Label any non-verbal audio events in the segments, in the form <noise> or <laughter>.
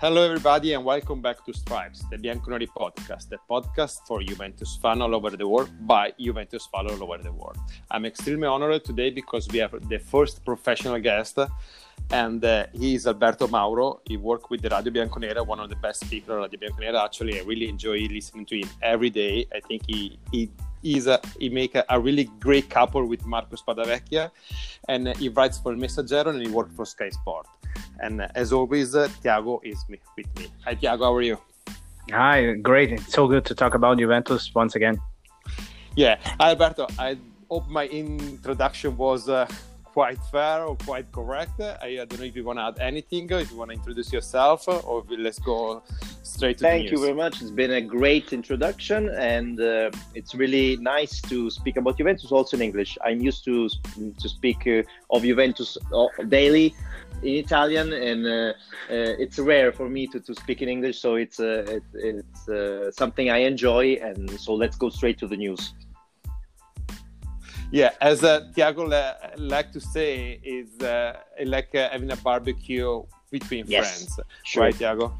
Hello, everybody, and welcome back to Stripes, the Bianconeri podcast, the podcast for Juventus fans all over the world by Juventus fans all over the world. I'm extremely honored today because we have the first professional guest, and uh, he is Alberto Mauro. He worked with the Radio Bianconera, one of the best speakers of Radio Bianconera. Actually, I really enjoy listening to him every day. I think he, he is a, he make a, a, really great couple with Marco Spadavecchia, and he writes for Messaggero and he works for Sky Sport. And as always, uh, Tiago is with me. Hi, Tiago. How are you? Hi, great. It's so good to talk about Juventus once again. Yeah, Alberto. I hope my introduction was uh, quite fair or quite correct. I, don't know if you want to add anything, if you want to introduce yourself, or let's go straight to Thank you very much. It's been a great introduction, and uh, it's really nice to speak about Juventus also in English. I'm used to to speak uh, of Juventus uh, daily in Italian, and uh, uh, it's rare for me to, to speak in English. So it's uh, it, it's uh, something I enjoy, and so let's go straight to the news. Yeah, as uh, Tiago la- like to say, is uh, like having a barbecue between yes, friends, sure. right, Tiago?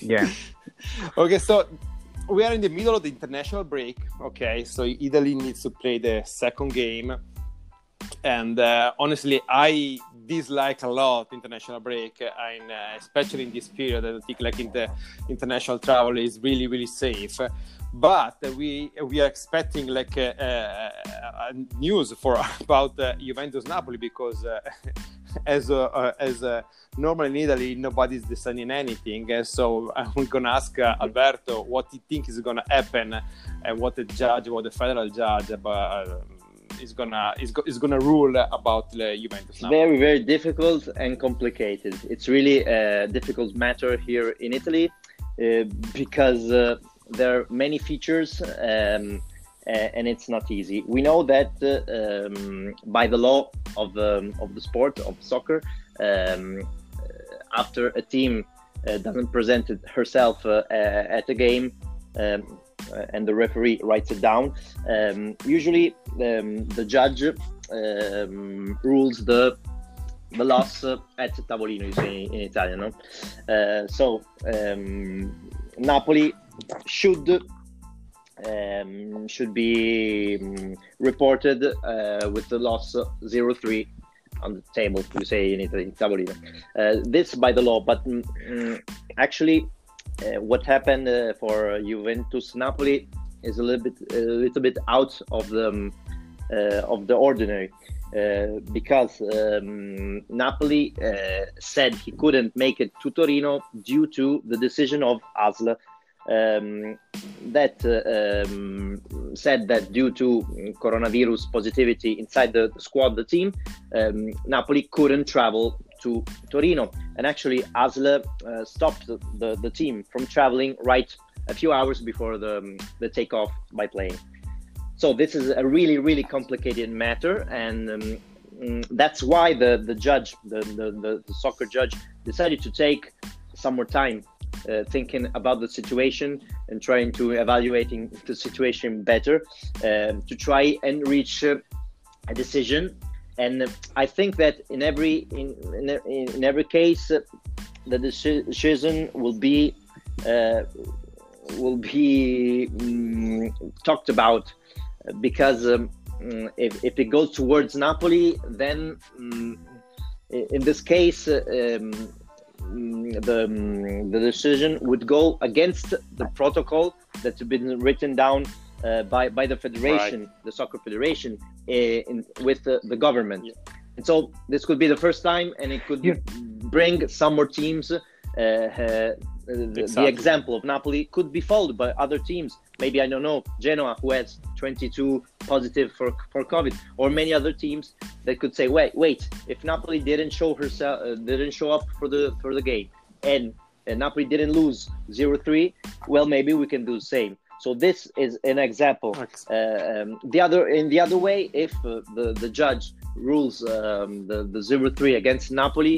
Yeah. <laughs> okay, so we are in the middle of the international break. Okay, so Italy needs to play the second game, and honestly, I dislike a lot international break and uh, especially in this period i think like in the international travel is really really safe. But we we are expecting like uh, uh, news for <laughs> about uh, Juventus Napoli because uh, <laughs> as uh, as normally in Italy nobody's deciding anything. So <laughs> I'm gonna ask Alberto what he thinks is gonna happen and what the judge what the federal judge about is gonna is, go, is gonna rule about the Juventus. Now. Very very difficult and complicated. It's really a difficult matter here in Italy uh, because uh, there are many features. Um, and it's not easy. We know that uh, um, by the law of um, of the sport of soccer, um, after a team uh, doesn't present herself uh, at a game, um, uh, and the referee writes it down. Um, usually, um, the judge um, rules the the loss uh, at tavolino, you say in Italian. No? Uh, so um, Napoli should um, should be um, reported uh, with the loss 0-3 on the table, you say in Italy, tavolino. Uh, this by the law, but mm, actually uh, what happened uh, for Juventus Napoli is a little bit a little bit out of the um, uh, of the ordinary. Uh, because um, Napoli uh, said he couldn't make it to Torino due to the decision of ASL um, that um, said that due to coronavirus positivity inside the, the squad, the team, um, Napoli couldn't travel to Torino. And actually, Asle uh, stopped the, the, the, team from traveling right a few hours before the, um, the takeoff by plane. So this is a really, really complicated matter. And um, mm, that's why the, the judge, the, the, the, soccer judge, decided to take some more time uh, thinking about the situation and trying to evaluating the situation better uh, to try and reach uh, a decision and I think that in every in in, in every case, uh, the decision will be uh, will be um, talked about because um, mm, if, if it goes towards Napoli, then um, in this case. Um, the, the decision would go against the protocol that's been written down uh, by by the federation, right. the soccer federation, uh, in, with the, the government. Yeah. And so this could be the first time, and it could yeah. bring some more teams. Uh, uh the, exactly. the, example of Napoli could be followed by other teams. Maybe I don't know Genoa, who has 22 positive for for COVID, or many other teams that could say, wait, wait, if Napoli didn't show herself, uh, didn't show up for the for the game, and, and Napoli didn't lose 0-3, well, maybe we can do the same. So this is an example. Uh, um, the other in the other way, if uh, the the judge rules um, the the zero three against Napoli,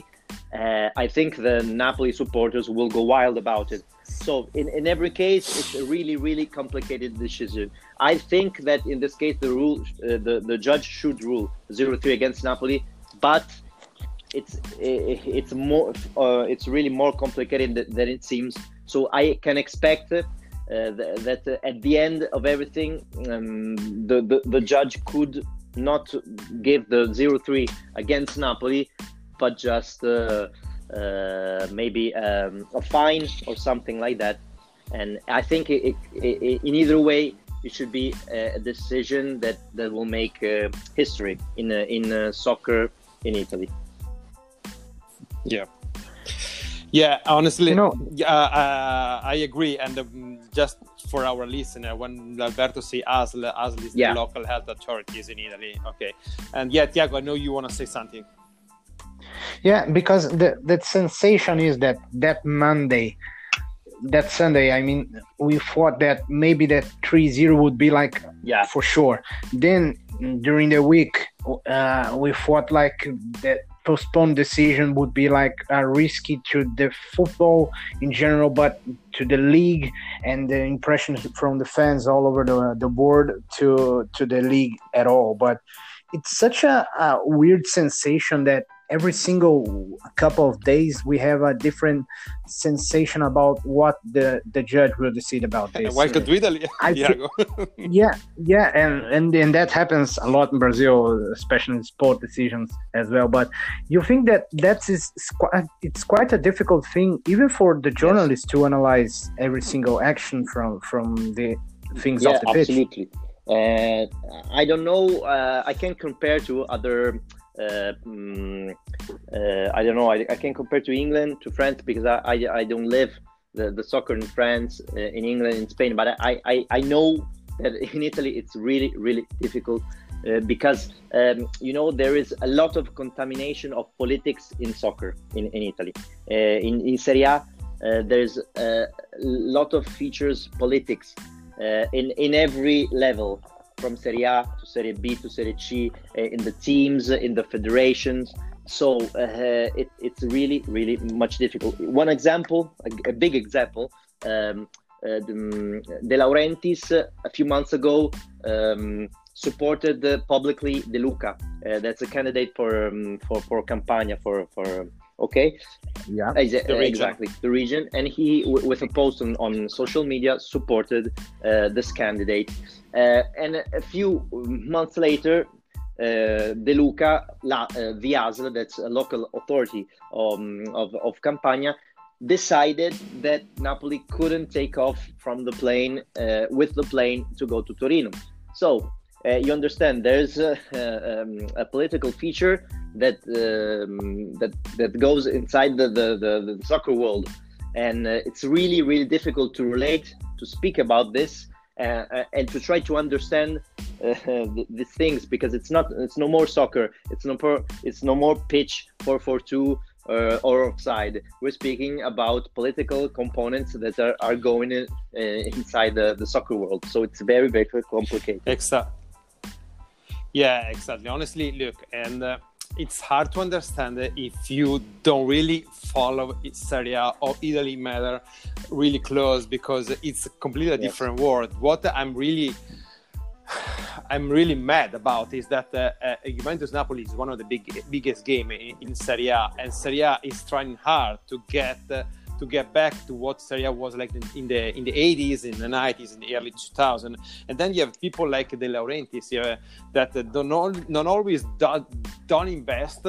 uh, I think the Napoli supporters will go wild about it. So in, in every case, it's a really really complicated decision. I think that in this case, the rule uh, the the judge should rule zero three against Napoli, but it's it's more uh, it's really more complicated than it seems. So I can expect uh, that uh, at the end of everything, um, the, the, the judge could not give the 0-3 against Napoli, but just uh, uh, maybe um, a fine or something like that. And I think it, it, it, in either way, it should be a decision that, that will make uh, history in in soccer in Italy. Yeah. Yeah, honestly, You know- yeah, uh, I agree. And um, just for our listener, when Alberto say ASL, ASL is Yeah. the local health authorities in Italy. Okay. And yeah, Tiago, I know you want to say something. Yeah, because the that sensation is that that Monday, that Sunday, I mean, we thought that maybe that 3-0 would be like Yeah, for sure. Then during the week, uh, we thought like that postponed decision would be like uh, risky to the football in general, but to the league and the impressions from the fans all over the, the board to to the league at all. But it's such a, a weird sensation that every single couple of days we have a different sensation about what the the judge will decide about <laughs> this. Welcome to Italy, I thi- <laughs> <laughs> yeah yeah and, and and that happens a lot in brazil especially in sport decisions as well but you think that that's is is quite, it's quite a difficult thing even for the journalists to analyze every single action from from the things yeah, off the pitch absolutely. And I don't know. Uh, I can compare to other. Uh, mm, uh, I don't know. I, I can compare to England, to France, because I, I, I don't live the, the soccer in France, uh, in England, in Spain. But I, I, I know that <laughs> in Italy it's really, really difficult uh, because um, you know there is a lot of contamination of politics in soccer in, in Italy. Uh, in, in Serie A, uh, there's a lot of features politics in in every level, from Serie A to Serie B to Serie C, uh, in the teams, in the federations. So uh, it, it's really, really much difficult. One example, a, a big example, um, uh, De Laurentiis uh, a few months ago um, supported publicly De Luca. That's a candidate for um, for for Campania for for okay? Yeah. Exa- The exactly the region. And he w- with a post on, on social media supported uh, this candidate. Uh, and a few months later uh, De Luca la, uh, the ASL that's a local authority um, of, of Campania decided that Napoli couldn't take off from the plane uh, with the plane to go to Torino. So uh, you understand there's a, <laughs> um, a political feature that um, that that goes inside the the, the, the soccer world, and uh, it's really really difficult to relate to speak about this uh, uh, and to try to understand uh, <laughs> th- these things because it's not it's no more soccer it's no more it's no more pitch 442 uh, or offside. We're speaking about political components that are, are going in, uh, inside the, the soccer world. So it's very very complicated. Exactly. Yeah, exactly. Honestly, look, and uh, it's hard to understand if you don't really follow Serie A or Italy matter really close because it's a completely Yes. different world. What I'm really I'm really mad about is that uh, uh, Juventus Napoli is one of the big biggest game in, in Serie A, and Serie A is trying hard to get uh, to get back to what Serie was like in, the in the 80s, in the 90s, in the early 2000s. And then you have people like De Laurentiis that don't not always do, don't invest.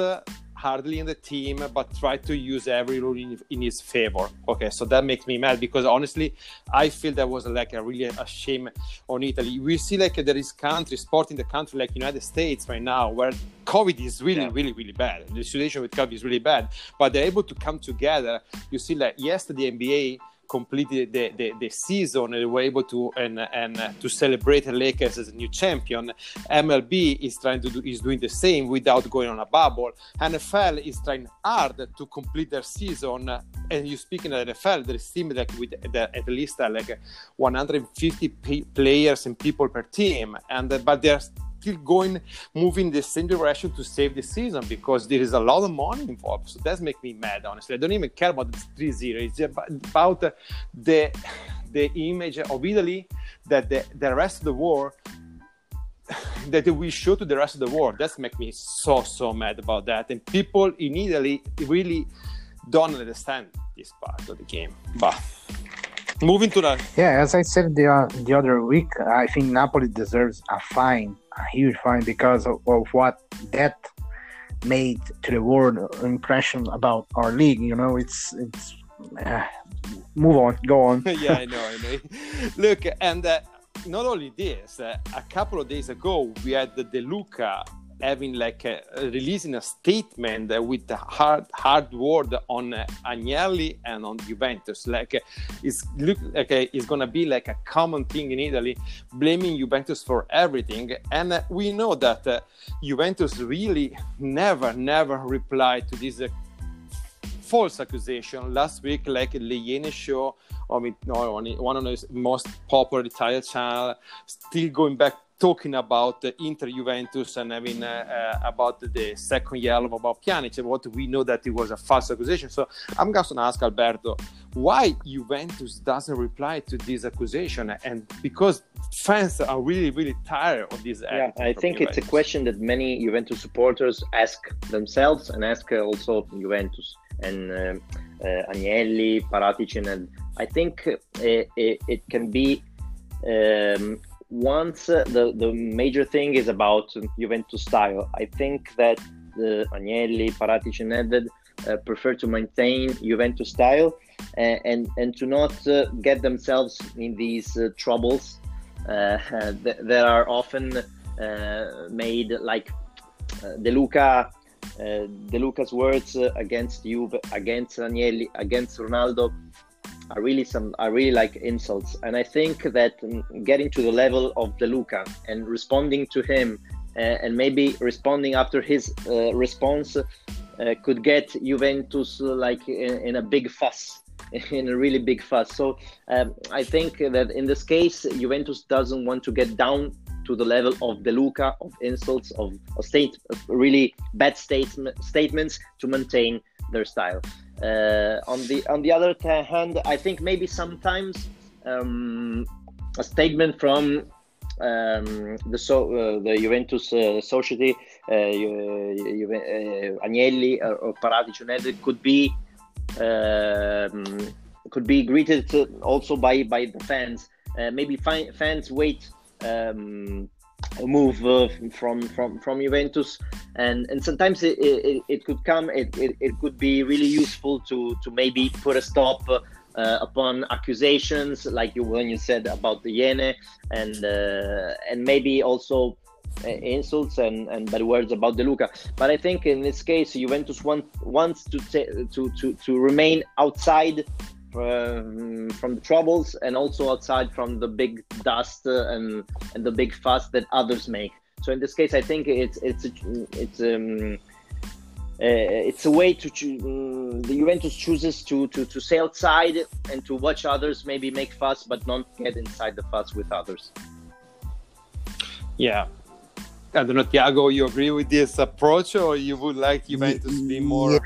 Hardly in the team, but try to use every rule in, in his favor. Okay, so that makes me mad because honestly, I feel that was like a really a shame on Italy. We see like there is country sport in the country like United States right now where COVID is really, Yeah. really, really bad. The situation with COVID is really bad, but they're able to come together. You see, like yesterday, NBA completed the, the, the season and they were able to and and uh, to celebrate the Lakers as a new champion. MLB is trying to do is doing the same without going on a bubble. NFL is trying hard to complete their season. And you speak in the NFL, there team like with the, at least uh, like 150 p- players and people per team, and uh, but they're still going moving the same direction to save the season because there is a lot of money involved. So that's make me mad. Honestly, I don't even care about the 3-0. It's about, the the image of Italy that the, the rest of the world <sighs> that we show to the rest of the world. That's make me so so mad about that. And people in Italy really don't understand this part of the game. But moving to that. yeah, as I said the uh, the other week, I think Napoli deserves a fine, a huge fine because of, of what that made to the world impression about our league. You know, it's it's. Uh, move on, go on. <laughs> yeah, I know, I know. <laughs> Look, and uh, not only this, uh, a couple of days ago we had the De Luca having like a, releasing a statement with hard hard word on Agnelli and on Juventus. Like it's look like it's gonna be like a common thing in Italy, blaming Juventus for everything. And we know that uh, Juventus really never never replied to this uh, false accusation last week, like the show on, on one of the most popular Italian channel, still going back talking about uh, Inter Juventus and having uh, uh, about the second yellow about Pjanic, what we know that it was a false accusation. So I'm going to ask Alberto why Juventus doesn't reply to this accusation, and because fans are really really tired of this. Yeah, I think Juventus. it's a question that many Juventus supporters ask themselves and ask also Juventus and uh, uh, Agnelli, Paratici, and I think uh, it, it, can be um, once the the major thing is about Juventus style. I think that the Agnelli, Paratici, and Nedved uh, prefer to maintain Juventus style and and, and to not uh, get themselves in these uh, troubles <laughs> that are often made like De Luca uh, De Luca's words uh, against Juve, against Agnelli, against Ronaldo are really some are really like insults. And I think that getting to the level of De Luca and responding to him, uh, and maybe responding after his uh, response, uh, could get Juventus like in, in, a big fuss. <laughs> In a really big fuss. So um, I think that in this case, Juventus doesn't want to get down to the level of De Luca, of insults, of, of state, of really bad statement, statements to maintain their style. Uh, on the on the other hand, I think maybe sometimes um, a statement from um, the so uh, the Juventus uh, society, uh, uh, Agnelli or, or Paratici could be um, could be greeted also by by the fans. Uh, maybe fans wait um, move uh, from from from Juventus, and and sometimes it, it, it could come. It, it, it could be really useful to to maybe put a stop. Uh, upon accusations, like you when you said about the Iene, and uh, and maybe also uh, insults and, and bad words about De Luca. But I think in this case, Juventus want, wants to, to to to remain outside from, from the troubles and also outside from the big dust and and the big fuss that others make. So in this case, I think it's it's a, it's um, uh, it's a way to choose. Um, the Juventus chooses to, to to stay outside and to watch others maybe make fuss, but not get inside the fuss with others. Yeah, I don't know, Tiago. You agree with this approach, or you would like Juventus to be more?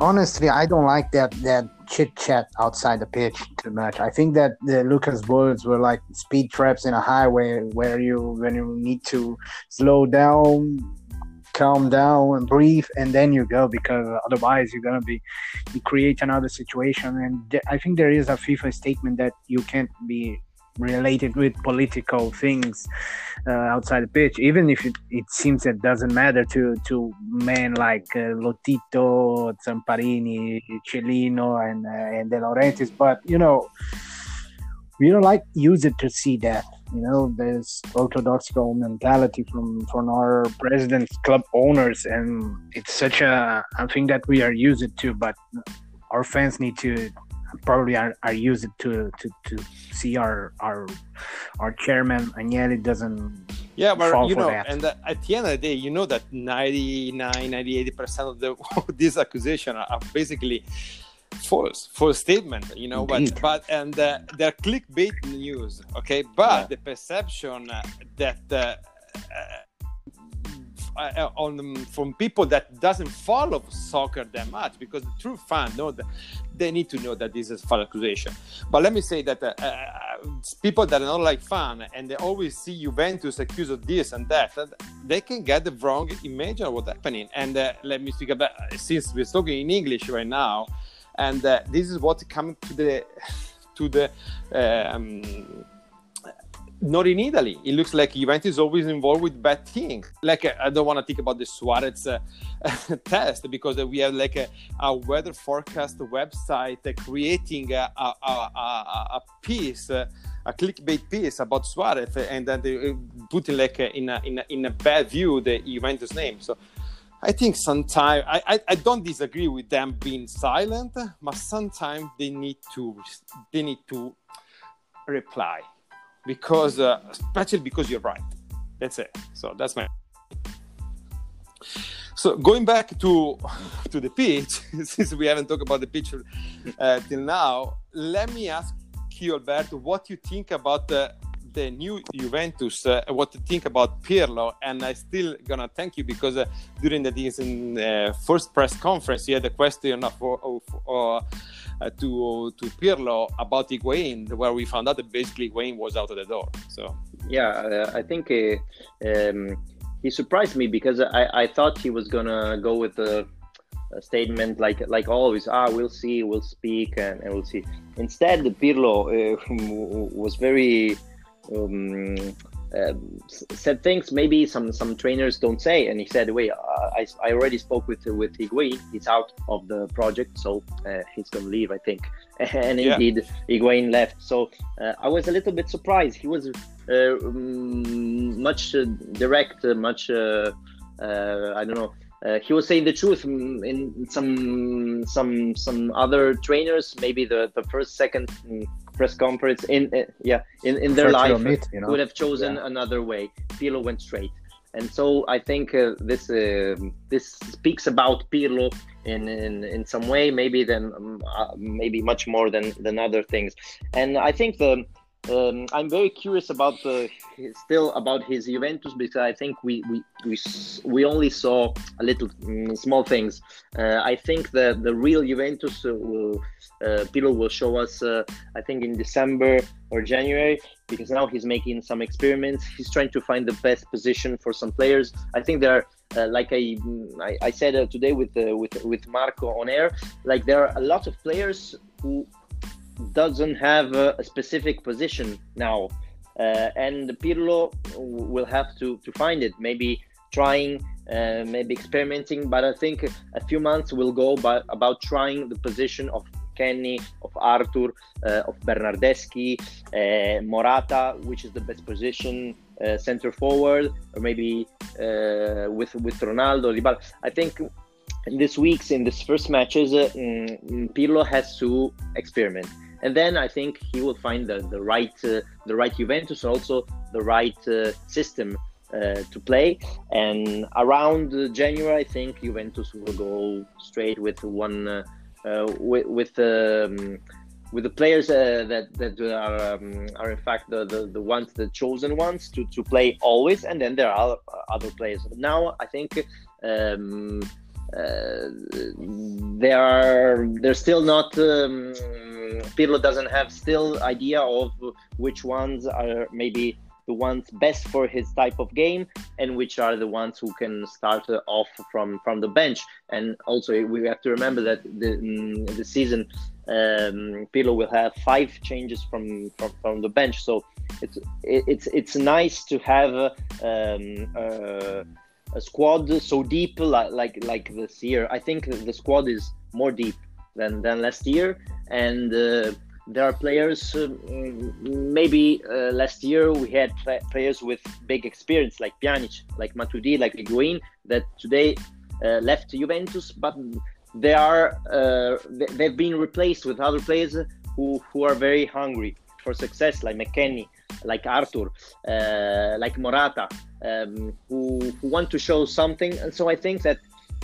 Honestly, I don't like that that chit chat outside the pitch too much. I think that De Luca's words were like speed traps in a highway where you when you need to slow down, calm down, and breathe, and then you go because otherwise you're gonna be you create another situation. And I think there is a FIFA statement that you can't be related with political things uh, outside the pitch, even if it, it seems it doesn't matter to to men like uh, Lotito, Zamparini, Cellino, and uh, and De Laurentiis. But you know, we don't like use it to see that. You know, there's orthodox mentality from from our presidents, club owners, and it's such a, a thing that we are used to. But our fans need to probably are, are used to, to to see our our our chairman Agnelli doesn't yeah but you know that. and at the end of the day you know that 99 98 percent of the <laughs> these accusations are basically false false statement you know Indeed. but but and uh, they're clickbait news okay but yeah. the perception uh, that uh, uh uh, on from people that doesn't follow soccer that much because the true fan know that they need to know that this is false accusation. But let me say that uh, uh, people that are not like fan and they always see Juventus accused of this and that, they can get the wrong image of what's happening. And uh, let me speak about since we're talking in English right now, and uh, this is what coming to the <sighs> to the um, not in Italy. It looks like Juventus is always involved with bad things. Like I don't want to think about the Suarez uh, <laughs> test because we have like a, a weather forecast website creating a, a, a piece, a clickbait piece about Suarez, and then they putting like in a, in a, in a bad view the Juventus name. So I think sometimes I, I, I, don't disagree with them being silent, but sometimes they need to they need to reply because uh, especially because you're right. That's it. So that's my. So going back to to the pitch, <laughs> since we haven't talked about the pitch uh, till now, let me ask you, Alberto, what you think about the the new Juventus, uh, what to think about Pirlo, and I still gonna thank you because uh, during the in, uh, first press conference, you had a question of, of, of to to Pirlo about Higuain, where we found out that basically Higuain was out of the door. So yeah, uh, I think uh, um, he surprised me because I, I thought he was gonna go with a, statement like like always. Ah, we'll see, we'll speak, and, and we'll see. Instead, Pirlo <laughs> was very um, uh, said things maybe some some trainers don't say. And he said wait uh, I, I already spoke with with Higuain he's out of the project so uh, he's gonna leave I think. <laughs> And yeah. indeed Higuain left. So uh, I was a little bit surprised. He was uh, much uh, direct much I don't know. He was saying the truth in some some some other trainers maybe the the first second mm, press conference in uh, yeah in, in their life meet, you know? would have chosen yeah. another way. Pirlo went straight, and so I think uh, this uh, this speaks about Pirlo in, in in some way, maybe then um, uh, maybe much more than than other things. And I think the um, I'm very curious about the still about his Juventus because I think we we we, we only saw a little mm, small things. Uh, I think the the real Juventus will uh, Pirlo will show us. Uh, I think in December or January because now he's making some experiments. He's trying to find the best position for some players. I think there are. Uh, like I, I, I said uh, today with uh, with with Marco on air, like there are a lot of players who doesn't have a, a specific position now, uh, and Pirlo will have to to find it. Maybe trying, uh, maybe experimenting. But I think a few months will go by, about trying the position of Kenny, of Arthur, uh, of Bernardeschi, uh, Morata, which is the best position, uh, center forward, or maybe uh, with with Ronaldo, Dybala. I think in these weeks, in this first matches, uh, mm, Pirlo has to experiment and then I think he will find the, the right uh, the right Juventus and also the right uh, system uh, to play. And around January, I think Juventus will go straight with one uh, uh, with with, um, with the players uh, that that are um, are in fact the, the, the ones the chosen ones to, to play always. And then there are other players. Now I think. Um, are they're still not um, Pirlo doesn't have still idea of which ones are maybe the ones best for his type of game and which are the ones who can start off from from the bench. And also we have to remember that the mm, the season um, Pirlo will have five changes from, from, from the bench. So it's it's it's nice to have um, uh, a squad so deep like, like like this year. I think the squad is more deep than than last year and uh, there are players uh, maybe uh, last year we had players with big experience like Pjanic, like Matuidi, like Higuain that today uh, left Juventus but they are uh, they've been replaced with other players who, who are very hungry for success like McKennie like Arthur uh, like Morata um, who, who want to show something. And so I think that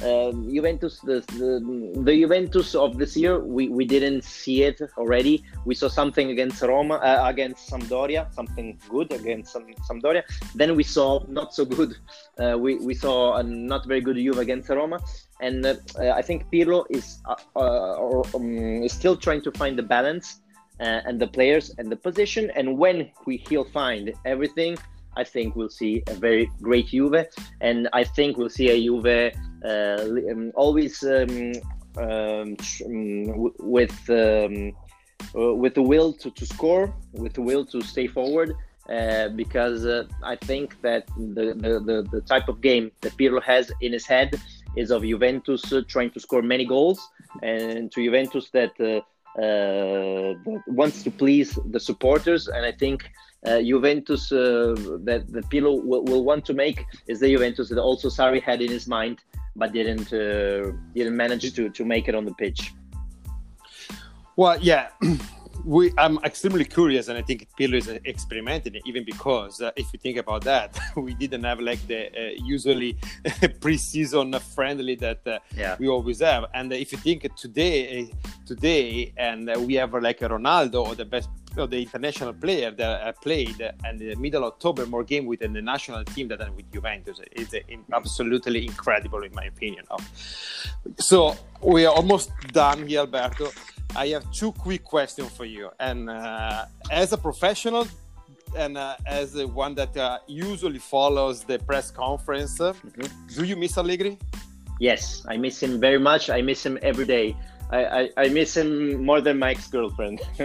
um, Juventus, the, the, the Juventus of this year, we, we didn't see it already. We saw something against Roma, uh, against Sampdoria, something good against some, Sampdoria. Then we saw not so good. Uh, we, we saw a not very good Juve against Roma. And uh, I think Pirlo is, uh, uh, um, is still trying to find the balance uh, and the players and the position. And when we, he'll find everything, I think we'll see a very great Juve, and I think we'll see a Juve um, always um, um, um with um, uh, with the will to, to score, with the will to stay forward. Uh, because uh, I think that the, the, the, type of game that Pirlo has in his head is of Juventus uh, trying to score many goals, and to Juventus that, uh, wants to please the supporters. And I think uh, Juventus uh, that the Pirlo will, will, want to make is the Juventus that also Sarri had in his mind, but didn't uh, didn't manage to to make it on the pitch. Well, yeah. <clears throat> we, I'm extremely curious, and I think Pirlo is experimenting, even because uh, if you think about that, <laughs> we didn't have like the uh, usually <laughs> pre-season friendly that uh, yeah. we always have. And if you think today, today, and we have like a Ronaldo or the best of the international player that I played in the middle of October more game with the national team than with Juventus. It's absolutely incredible in my opinion. So we are almost done here, Alberto. I have two quick questions for you. And uh, as a professional, and uh, as one that uh, usually follows the press conference, mm-hmm. do you miss Allegri? Yes, I miss him very much. I miss him every day. I, I, I miss him more than Mike's ex girlfriend. <laughs> <laughs>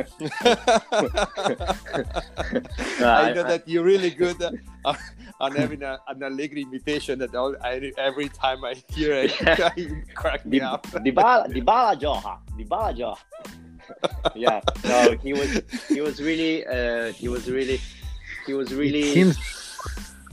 I know that you're really good uh, on having a, an Allegri imitation that all, I, every time I hear it, <laughs> yeah. you crack me Di, up. Dybala, Dybala gioca. Dybala gioca. yeah, no, he was he was really uh, he was really he was really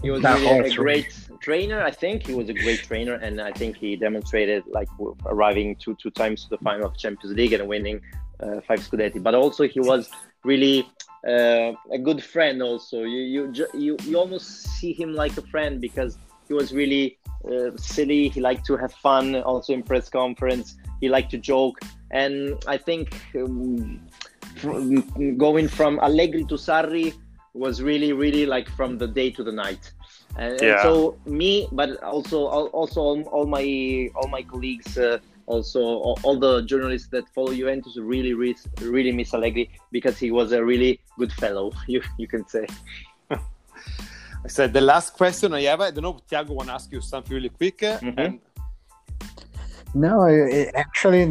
he was really a great trainer. I think he was a great trainer, and I think he demonstrated like arriving two two times to the final of Champions League and winning uh, five Scudetti. But also he was really uh, a good friend. Also, you you you you almost see him like a friend because he was really uh, silly. He liked to have fun. Also in press conference, he liked to joke, and I think um, going from Allegri to Sarri was really really like from the day to the night and, yeah. and so me but also also all, all my all my colleagues uh, also all, all, the journalists that follow Juventus really really really miss Allegri because he was a really good fellow <laughs> you you can say <laughs> I said the last question I have I don't know Tiago want to ask you something really quick mm-hmm. and no, it, actually,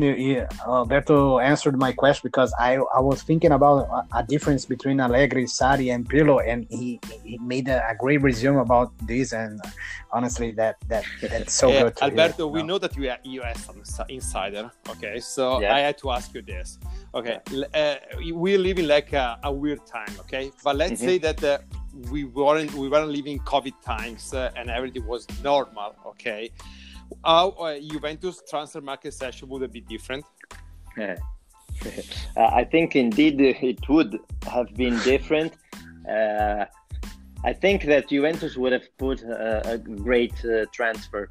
Alberto answered my question because I, I was thinking about a, a difference between Allegri, Sarri, and Pirlo, and he, he made a, a, great resume about this. And honestly, that that that's so uh, good. Alberto, hear, we know that you are US insider. Okay, so yeah. I had to ask you this. Okay, uh, we're living like a, a, weird time. Okay, but let's mm-hmm. say that. Uh, we weren't we weren't living COVID times uh, and everything was normal. Okay, how uh, Juventus transfer market session would be different? <laughs> uh, I think indeed it would have been different. Uh, I think that Juventus would have put a, a great uh, transfer.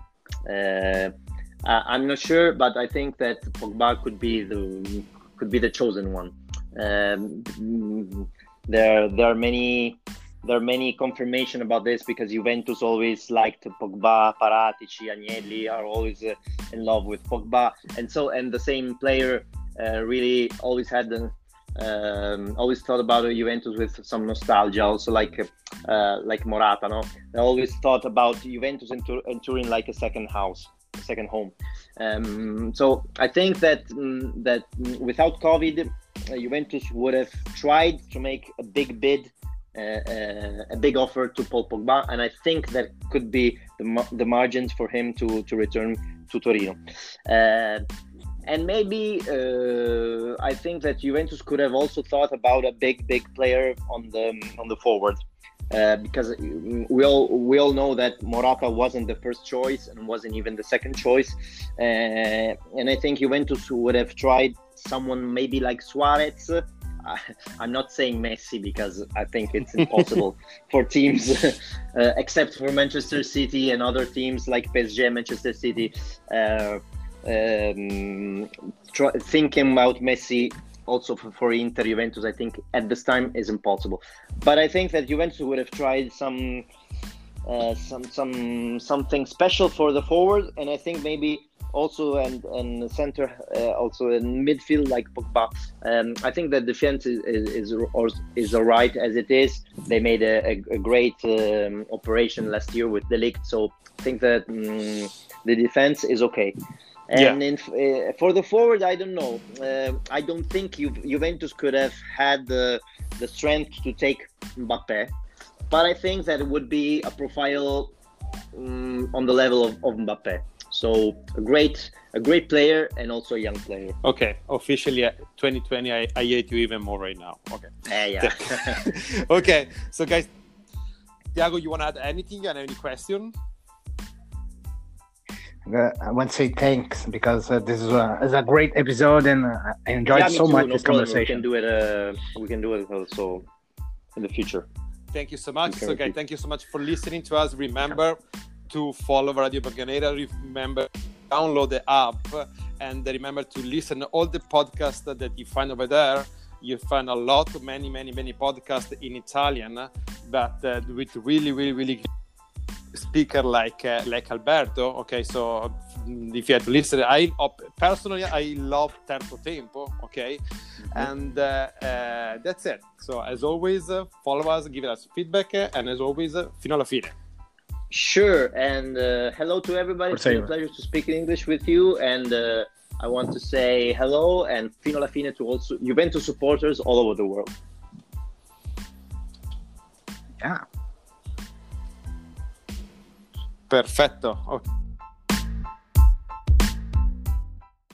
Uh, I'm not sure, but I think that Pogba could be the could be the chosen one. Um, there, there are many there are many confirmation about this because Juventus always liked Pogba, Paratici, Agnelli are always uh, in love with Pogba, and so and the same player uh, really always had the, um, always thought about Juventus with some nostalgia, also like uh, like Morata. No, I always thought about Juventus and, and Turin like a second house, second home. Um, so I think that mm, that without COVID, uh, Juventus would have tried to make a big bid a big offer to Paul Pogba, and I think that could be the, the margins for him to, to return to Torino. Uh, and maybe uh, I think that Juventus could have also thought about a big, big player on the on the forward. Uh, because we all we all know that Morata wasn't the first choice and wasn't even the second choice, uh, and I think Juventus would have tried someone maybe like Suarez <laughs> I, am not saying Messi because I think it's impossible <laughs> for teams, <laughs> uh, except for Manchester City and other teams like PSG, Manchester City, uh, um, try, thinking about Messi also for, for Inter Juventus, I think at this time is impossible. But I think that Juventus would have tried some uh, some some something special for the forward, and I think maybe also and and center uh, also in midfield like Pogba. Um, I think that defense is is is, is alright as it is. They made a, a, great um, operation last year with De Ligt, so I think that um, the defense is okay. And yeah. in, uh, for the forward, I don't know. Uh, I don't think Ju- Juventus could have had the, the strength to take Mbappe, but I think that it would be a profile um, on the level of, of Mbappe. So a great, a great player and also a young player. Okay, officially 2020, uh, I, I hate you even more right now. Okay. Uh, yeah. <laughs> okay, so guys, Thiago, you want to add anything and any question? Uh, I want to say thanks because uh, this is a, is a great episode and uh, I enjoyed yeah, so too, much no this problem. conversation. We can do it. Uh, we can do it also in the future. Thank you so much. So, guys, thank you so much for listening to us. Remember to follow Radio Bianconera. Remember download the app and remember to listen to all the podcasts that you find over there. You find a lot, many, many, many podcasts in Italian, but uh, with really, really, really speaker like uh, like Alberto. Okay, so if you had to listen, I personally I love Tempo Tempo. Okay, mm-hmm. and uh, uh, that's it. So as always, uh, follow us, give us feedback, and as always, uh, fino alla fine. Sure, and uh, hello to everybody. It's a pleasure to speak in English with you, and uh, I want to say hello and fino alla fine to also Juventus supporters all over the world. Yeah. Perfetto.